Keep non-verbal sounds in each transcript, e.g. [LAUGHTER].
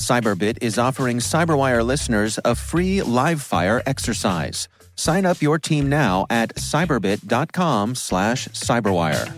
Cyberbit is offering Cyberwire listeners a free live fire exercise. Sign up your team now at cyberbit.com slash cyberwire.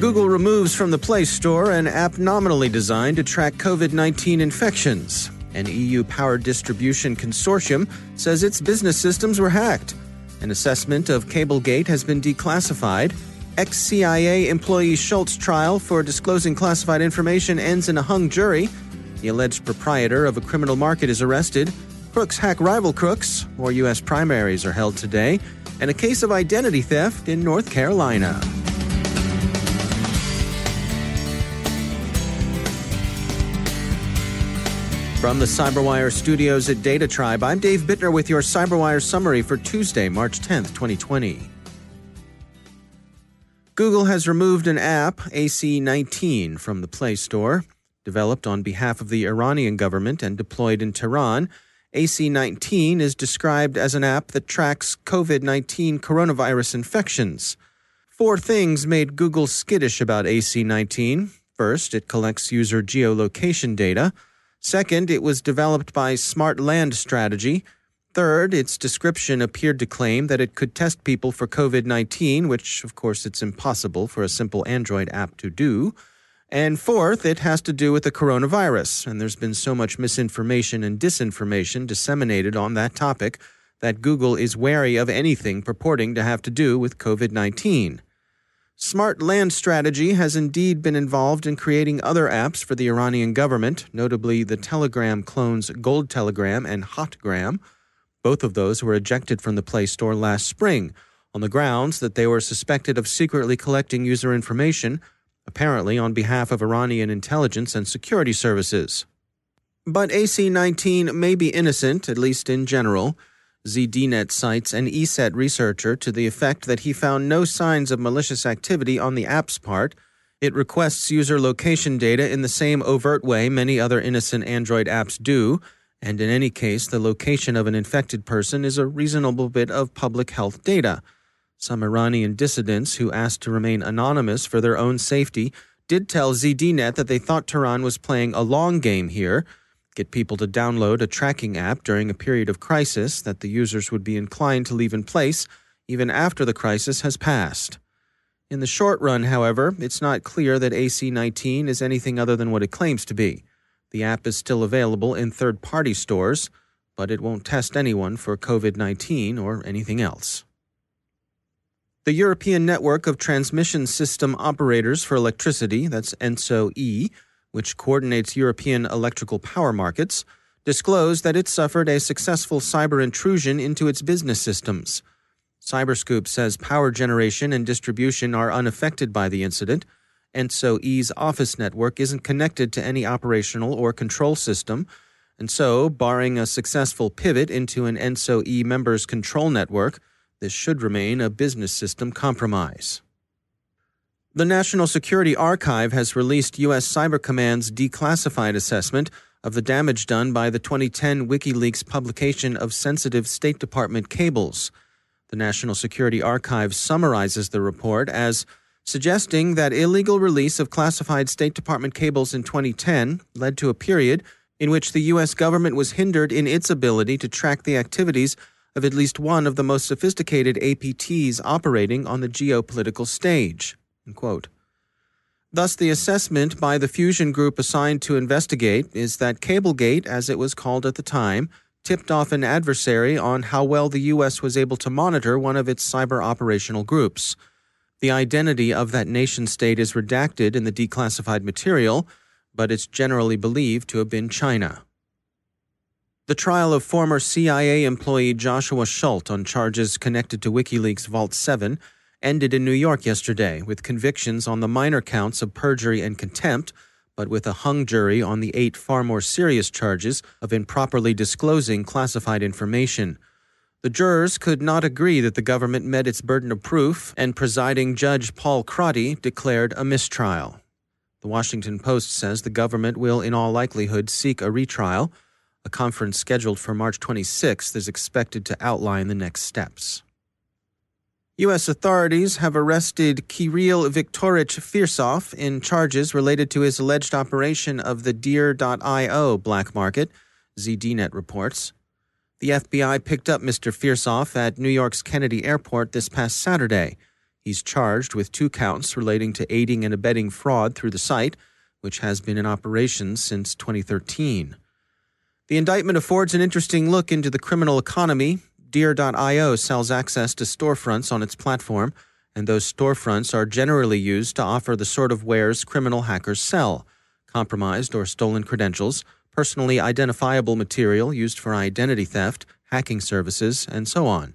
Google removes from the Play Store an app nominally designed to track COVID 19 infections. An EU power distribution consortium says its business systems were hacked. An assessment of Cablegate has been declassified. Ex CIA employee Schulte's trial for disclosing classified information ends in a hung jury. The alleged proprietor of a criminal market is arrested. Crooks hack rival crooks. More U.S. primaries are held today. And a case of identity theft in North Carolina. From the CyberWire studios at Data Tribe, I'm Dave Bittner with your CyberWire summary for Tuesday, March 10th, 2020. Google has removed an app, AC19, from the Play Store. Developed on behalf of the Iranian government and deployed in Tehran, AC19 is described as an app that tracks COVID 19 coronavirus infections. Four things made Google skittish about AC19. First, it collects user geolocation data. Second, it was developed by Smart Land Strategy. Third, its description appeared to claim that it could test people for COVID 19, which, of course, it's impossible for a simple Android app to do. And fourth, it has to do with the coronavirus, and there's been so much misinformation and disinformation disseminated on that topic that Google is wary of anything purporting to have to do with COVID 19. Smart Land Strategy has indeed been involved in creating other apps for the Iranian government, notably the Telegram clones Gold Telegram and Hotgram. Both of those were ejected from the Play Store last spring on the grounds that they were suspected of secretly collecting user information, apparently on behalf of Iranian intelligence and security services. But AC 19 may be innocent, at least in general. ZDNet cites an ESET researcher to the effect that he found no signs of malicious activity on the app's part. It requests user location data in the same overt way many other innocent Android apps do, and in any case, the location of an infected person is a reasonable bit of public health data. Some Iranian dissidents who asked to remain anonymous for their own safety did tell ZDNet that they thought Tehran was playing a long game here get people to download a tracking app during a period of crisis that the users would be inclined to leave in place even after the crisis has passed. In the short run, however, it's not clear that AC19 is anything other than what it claims to be. The app is still available in third party stores, but it won't test anyone for COVID 19 or anything else. The European Network of Transmission System Operators for Electricity, that's ENTSO-E, which coordinates European electrical power markets, disclosed that it suffered a successful cyber intrusion into its business systems. Cyberscoop says power generation and distribution are unaffected by the incident, ENTSO-E's office network isn't connected to any operational or control system, and so, barring a successful pivot into an ENTSO-E members control network, this should remain a business system compromise. The National Security Archive has released U.S. Cyber Command's declassified assessment of the damage done by the 2010 WikiLeaks publication of sensitive State Department cables. The National Security Archive summarizes the report as suggesting that illegal release of classified State Department cables in 2010 led to a period in which the U.S. government was hindered in its ability to track the activities of at least one of the most sophisticated APTs operating on the geopolitical stage. Thus, the assessment by the fusion group assigned to investigate is that Cablegate, as it was called at the time, tipped off an adversary on how well the U.S. was able to monitor one of its cyber operational groups. The identity of that nation state is redacted in the declassified material, but it's generally believed to have been China. The trial of former CIA employee Joshua Schulte on charges connected to WikiLeaks Vault 7 ended in New York yesterday with convictions on the minor counts of perjury and contempt, but with a hung jury on the eight far more serious charges of improperly disclosing classified information. The jurors could not agree that the government met its burden of proof, and presiding Judge Paul Crotty declared a mistrial. The Washington Post says the government will, in all likelihood, seek a retrial. A conference scheduled for March 26th is expected to outline the next steps. U.S. authorities have arrested Kirill Viktorovich Firsov in charges related to his alleged operation of the Deer.io black market, ZDNet reports. The FBI picked up Mr. Firsov at New York's Kennedy Airport this past Saturday. He's charged with two counts relating to aiding and abetting fraud through the site, which has been in operation since 2013. The indictment affords an interesting look into the criminal economy Deer.io sells access to storefronts on its platform, and those storefronts are generally used to offer the sort of wares criminal hackers sell compromised or stolen credentials, personally identifiable material used for identity theft, hacking services, and so on.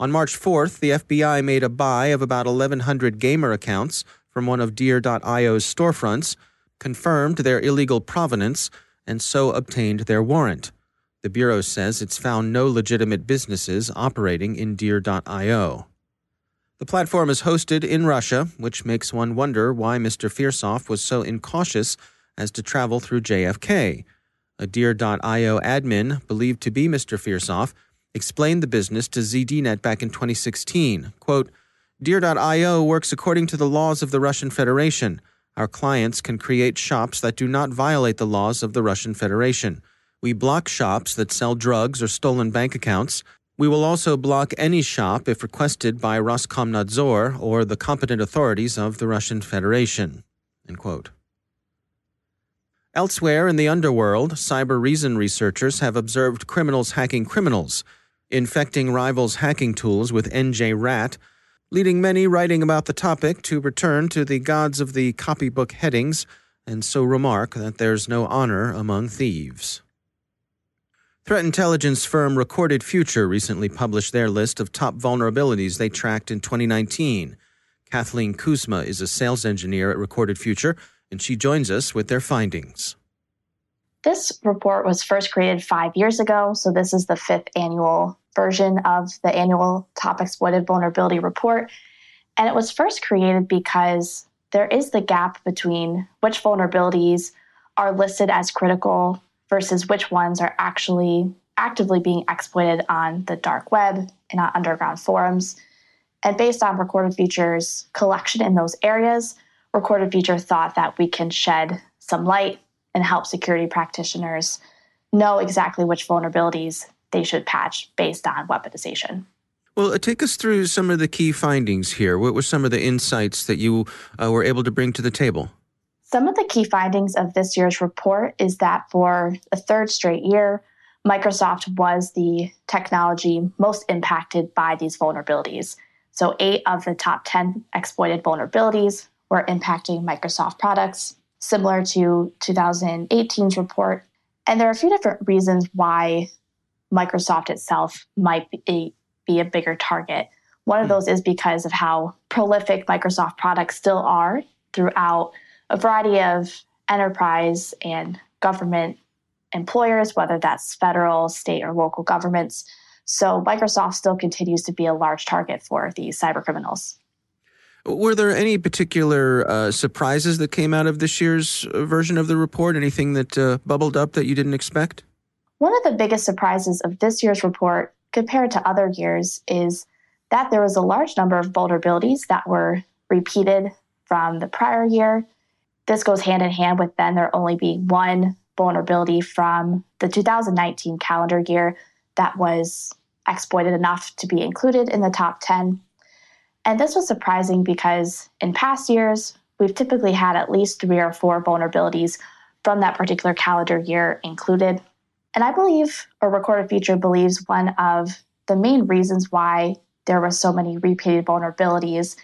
On March 4th, the FBI made a buy of about 1,100 gamer accounts from one of Deer.io's storefronts, confirmed their illegal provenance, and so obtained their warrant. The Bureau says it's found no legitimate businesses operating in Deer.io. The platform is hosted in Russia, which makes one wonder why Mr. Firsov was so incautious as to travel through JFK. A Deer.io admin, believed to be Mr. Firsov, explained the business to ZDNet back in 2016. Quote, Deer.io works according to the laws of the Russian Federation. Our clients can create shops that do not violate the laws of the Russian Federation. We block shops that sell drugs or stolen bank accounts. We will also block any shop if requested by Roskomnadzor or the competent authorities of the Russian Federation. Elsewhere in the underworld, Cybereason researchers have observed criminals hacking criminals, infecting rivals' hacking tools with NJ-RAT, leading many writing about the topic to return to the gods of the copybook headings and so remark that there's no honor among thieves. Threat intelligence firm Recorded Future recently published their list of top vulnerabilities they tracked in 2019. Kathleen Kuczma is a sales engineer at Recorded Future, and she joins us with their findings. This report was first created five years ago, so this is the fifth annual version of the annual Top Exploited Vulnerability Report. And it was first created because there is the gap between which vulnerabilities are listed as critical versus which ones are actually actively being exploited on the dark web and on underground forums. And based on Recorded Future's collection in those areas, Recorded Future thought that we can shed some light and help security practitioners know exactly which vulnerabilities they should patch based on weaponization. Well, uh, take us through some of the key findings here. What were some of the insights that you uh, were able to bring to the table? Some of the key findings of this year's report is that for a third straight year, Microsoft was the technology most impacted by these vulnerabilities. So, eight of the top 10 exploited vulnerabilities were impacting Microsoft products, similar to 2018's report. And there are a few different reasons why Microsoft itself might be a, bigger target. One of hmm. those is because of how prolific Microsoft products still are throughout a variety of enterprise and government employers, whether that's federal, state, or local governments. So Microsoft still continues to be a large target for these cyber criminals. Were there any particular uh, surprises that came out of this year's uh, version of the report? Anything that uh, bubbled up that you didn't expect? One of the biggest surprises of this year's report compared to other years is that there was a large number of vulnerabilities that were repeated from the prior year this goes hand in hand with then there only being one vulnerability from the 2019 calendar year that was exploited enough to be included in the top 10. And this was surprising because in past years, we've typically had at least three or four vulnerabilities from that particular calendar year included. And I believe, or Recorded Future believes, one of the main reasons why there were so many repeated vulnerabilities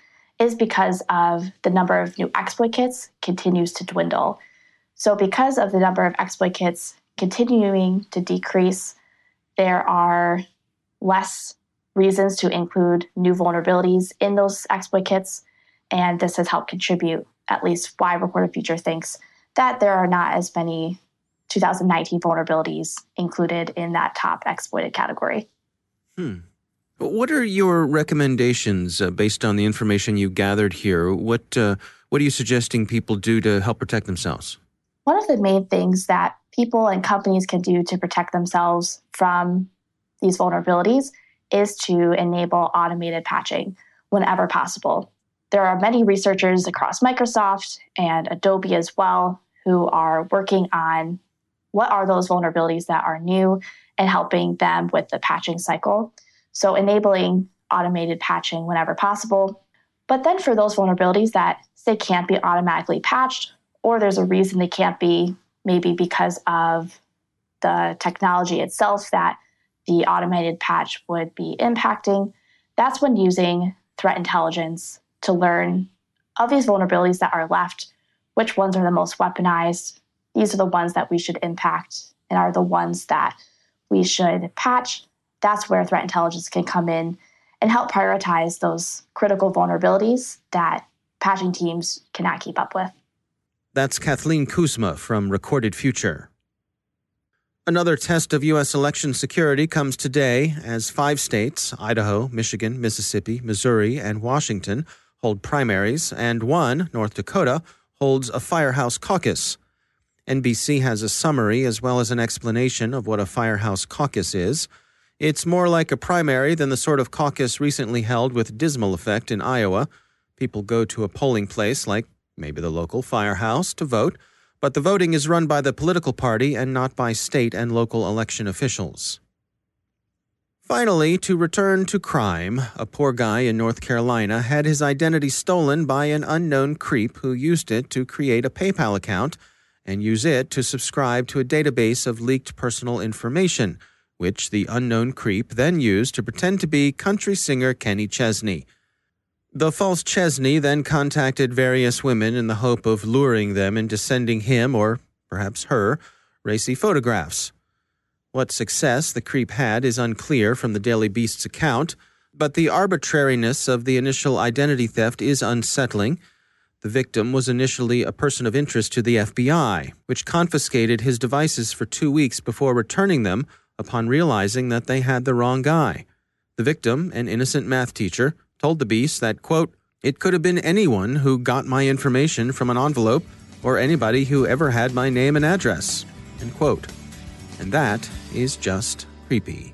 is because of the number of new exploit kits continues to dwindle. So, because of the number of exploit kits continuing to decrease, there are less reasons to include new vulnerabilities in those exploit kits. And this has helped contribute, at least why Recorded Future thinks that there are not as many 2019 vulnerabilities included in that top exploited category. Hmm. What are your recommendations uh, based on the information you gathered here? What uh, what are you suggesting people do to help protect themselves? One of the main things that people and companies can do to protect themselves from these vulnerabilities is to enable automated patching whenever possible. There are many researchers across Microsoft and Adobe as well who are working on what are those vulnerabilities that are new and helping them with the patching cycle. So, enabling automated patching whenever possible. But then for those vulnerabilities that say can't be automatically patched, or there's a reason they can't be, maybe because of the technology itself that the automated patch would be impacting, that's when using threat intelligence to learn of these vulnerabilities that are left, which ones are the most weaponized. These are the ones that we should impact and are the ones that we should patch. That's where threat intelligence can come in and help prioritize those critical vulnerabilities that patching teams cannot keep up with. That's Kathleen Kuczma from Recorded Future. Another test of U.S. election security comes today as five states Idaho, Michigan, Mississippi, Missouri, and Washington hold primaries, and one, North Dakota, holds a firehouse caucus. NBC has a summary as well as an explanation of what a firehouse caucus is. It's more like a primary than the sort of caucus recently held with dismal effect in Iowa. People go to a polling place, like maybe the local firehouse, to vote but the voting is run by the political party and not by state and local election officials. Finally, to return to crime, a poor guy in North Carolina had his identity stolen by an unknown creep who used it to create a PayPal account and use it to subscribe to a database of leaked personal information, which the unknown creep then used to pretend to be country singer Kenny Chesney. The false Chesney then contacted various women in the hope of luring them into sending him, or perhaps her, racy photographs. What success the creep had is unclear from the Daily Beast's account, but the arbitrariness of the initial identity theft is unsettling. The victim was initially a person of interest to the FBI, which confiscated his devices for two weeks before returning them upon realizing that they had the wrong guy. The victim, an innocent math teacher, told the Beast that, quote, it could have been anyone who got my information from an envelope or anybody who ever had my name and address, end quote. And that is just creepy.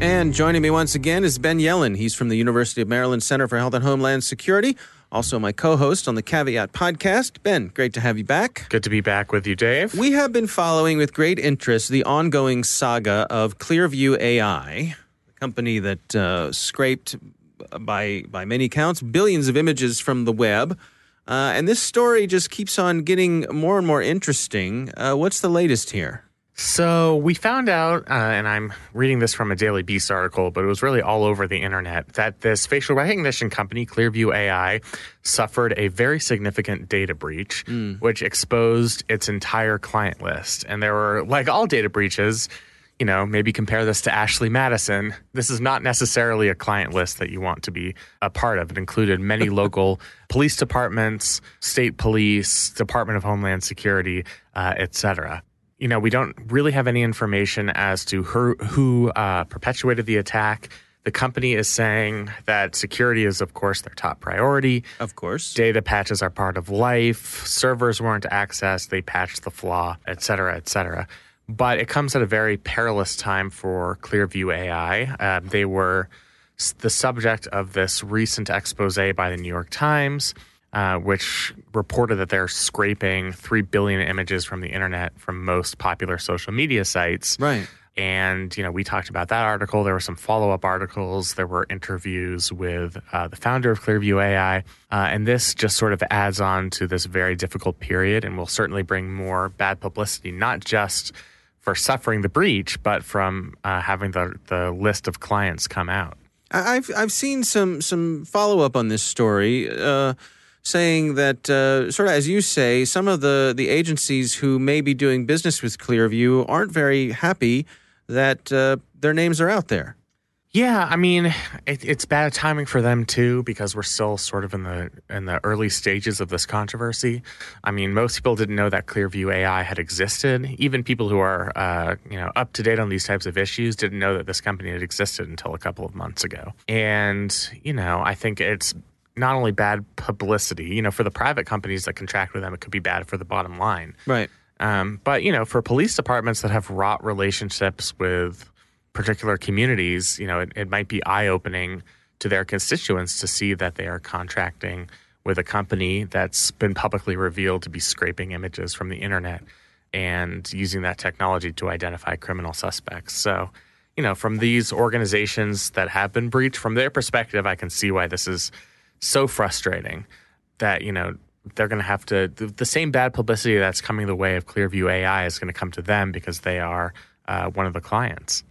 And joining me once again is Ben Yelin. He's from the University of Maryland Center for Health and Homeland Security, also my co host on the Caveat podcast. Ben, great to have you back. Good to be back with you, Dave. We have been following with great interest the ongoing saga of Clearview AI, the company that uh, scraped, by, by many counts, billions of images from the web. Uh, and this story just keeps on getting more and more interesting. Uh, what's the latest here? So we found out, uh, and I'm reading this from a Daily Beast article, but it was really all over the internet, that this facial recognition company, Clearview AI, suffered a very significant data breach, mm. which exposed its entire client list. And there were, like all data breaches, you know, maybe compare this to Ashley Madison. This is not necessarily a client list that you want to be a part of. It included many [LAUGHS] local police departments, state police, Department of Homeland Security, uh, et cetera you know, we don't really have any information as to her, who uh, perpetuated the attack. The company is saying that security is, of course, their top priority. Of course. Data patches are part of life. Servers weren't accessed. They patched the flaw, et cetera, et cetera. But it comes at a very perilous time for Clearview AI. Uh, they were the subject of this recent expose by the New York Times uh, which reported that they're scraping 3 billion images from the internet from most popular social media sites. Right. And, you know, we talked about that article. There were some follow up articles. There were interviews with uh, the founder of Clearview AI. Uh, and this just sort of adds on to this very difficult period and will certainly bring more bad publicity, not just for suffering the breach, but from uh, having the, the list of clients come out. I've, I've seen some, some follow up on this story. Saying that, uh, sort of as you say, some of the, the agencies who may be doing business with Clearview aren't very happy that uh, their names are out there. Yeah, I mean, it, it's bad timing for them too because we're still sort of in the in the early stages of this controversy. I mean, most people didn't know that Clearview AI had existed. Even people who are uh, you know up to date on these types of issues didn't know that this company had existed until a couple of months ago. And you know, I think it's not only bad publicity, you know, for the private companies that contract with them, it could be bad for the bottom line. Right. Um, but, you know, for police departments that have wrought relationships with particular communities, you know, it, it might be eye opening to their constituents to see that they are contracting with a company that's been publicly revealed to be scraping images from the internet and using that technology to identify criminal suspects. So, you know, from these organizations that have been breached, from their perspective, I can see why this is so frustrating that you know they're going to have to the, the, same bad publicity that's coming the way of Clearview AI is going to come to them because they are uh, one of the clients.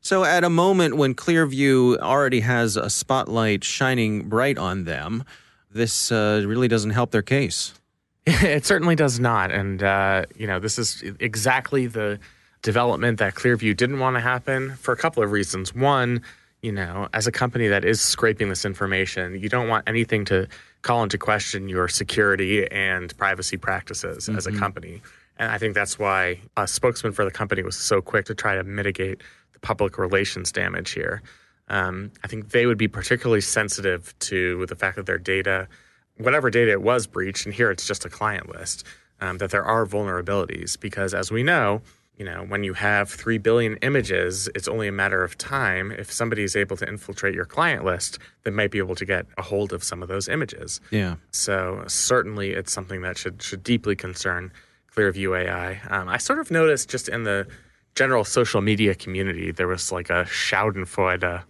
So, at a moment when Clearview already has a spotlight shining bright on them, this uh, really doesn't help their case. [LAUGHS] it certainly does not, and uh, you know this is exactly the development that Clearview didn't want to happen for a couple of reasons. One you know, as a company that is scraping this information, you don't want anything to call into question your security and privacy practices mm-hmm. as a mm-hmm. company. And I think that's why a spokesman for the company was so quick to try to mitigate the public relations damage here. Um, I think they would be particularly sensitive to the fact that their data, whatever data it was breached, and here it's just a client list, um, that there are vulnerabilities because, as we know, you know, when you have 3 billion images, it's only a matter of time. If somebody is able to infiltrate your client list, they might be able to get a hold of some of those images. Yeah. So certainly it's something that should, should deeply concern Clearview AI. Um, I sort of noticed just in the general social media community, there was like a schadenfreude, uh,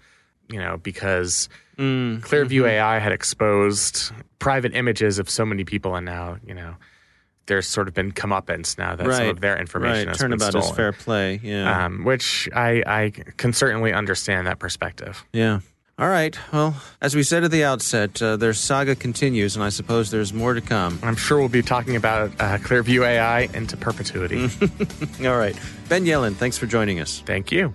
you know, because mm, Clearview mm-hmm. AI had exposed private images of so many people and now, you know, there's sort of been comeuppance now that right. some of their information right. has Turnabout been stolen. is fair play. Yeah, um, which I I can certainly understand that perspective. Yeah. All right. Well, as we said at the outset, uh, their saga continues, and I suppose there's more to come. I'm sure we'll be talking about uh, Clearview AI into perpetuity. [LAUGHS] All right. Ben Yelin, thanks for joining us. Thank you.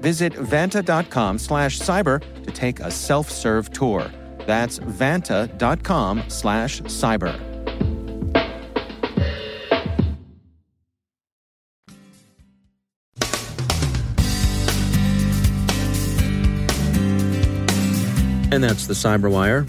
Visit vanta.com slash cyber to take a self-serve tour. That's vanta.com slash cyber. And that's the Cyberwire.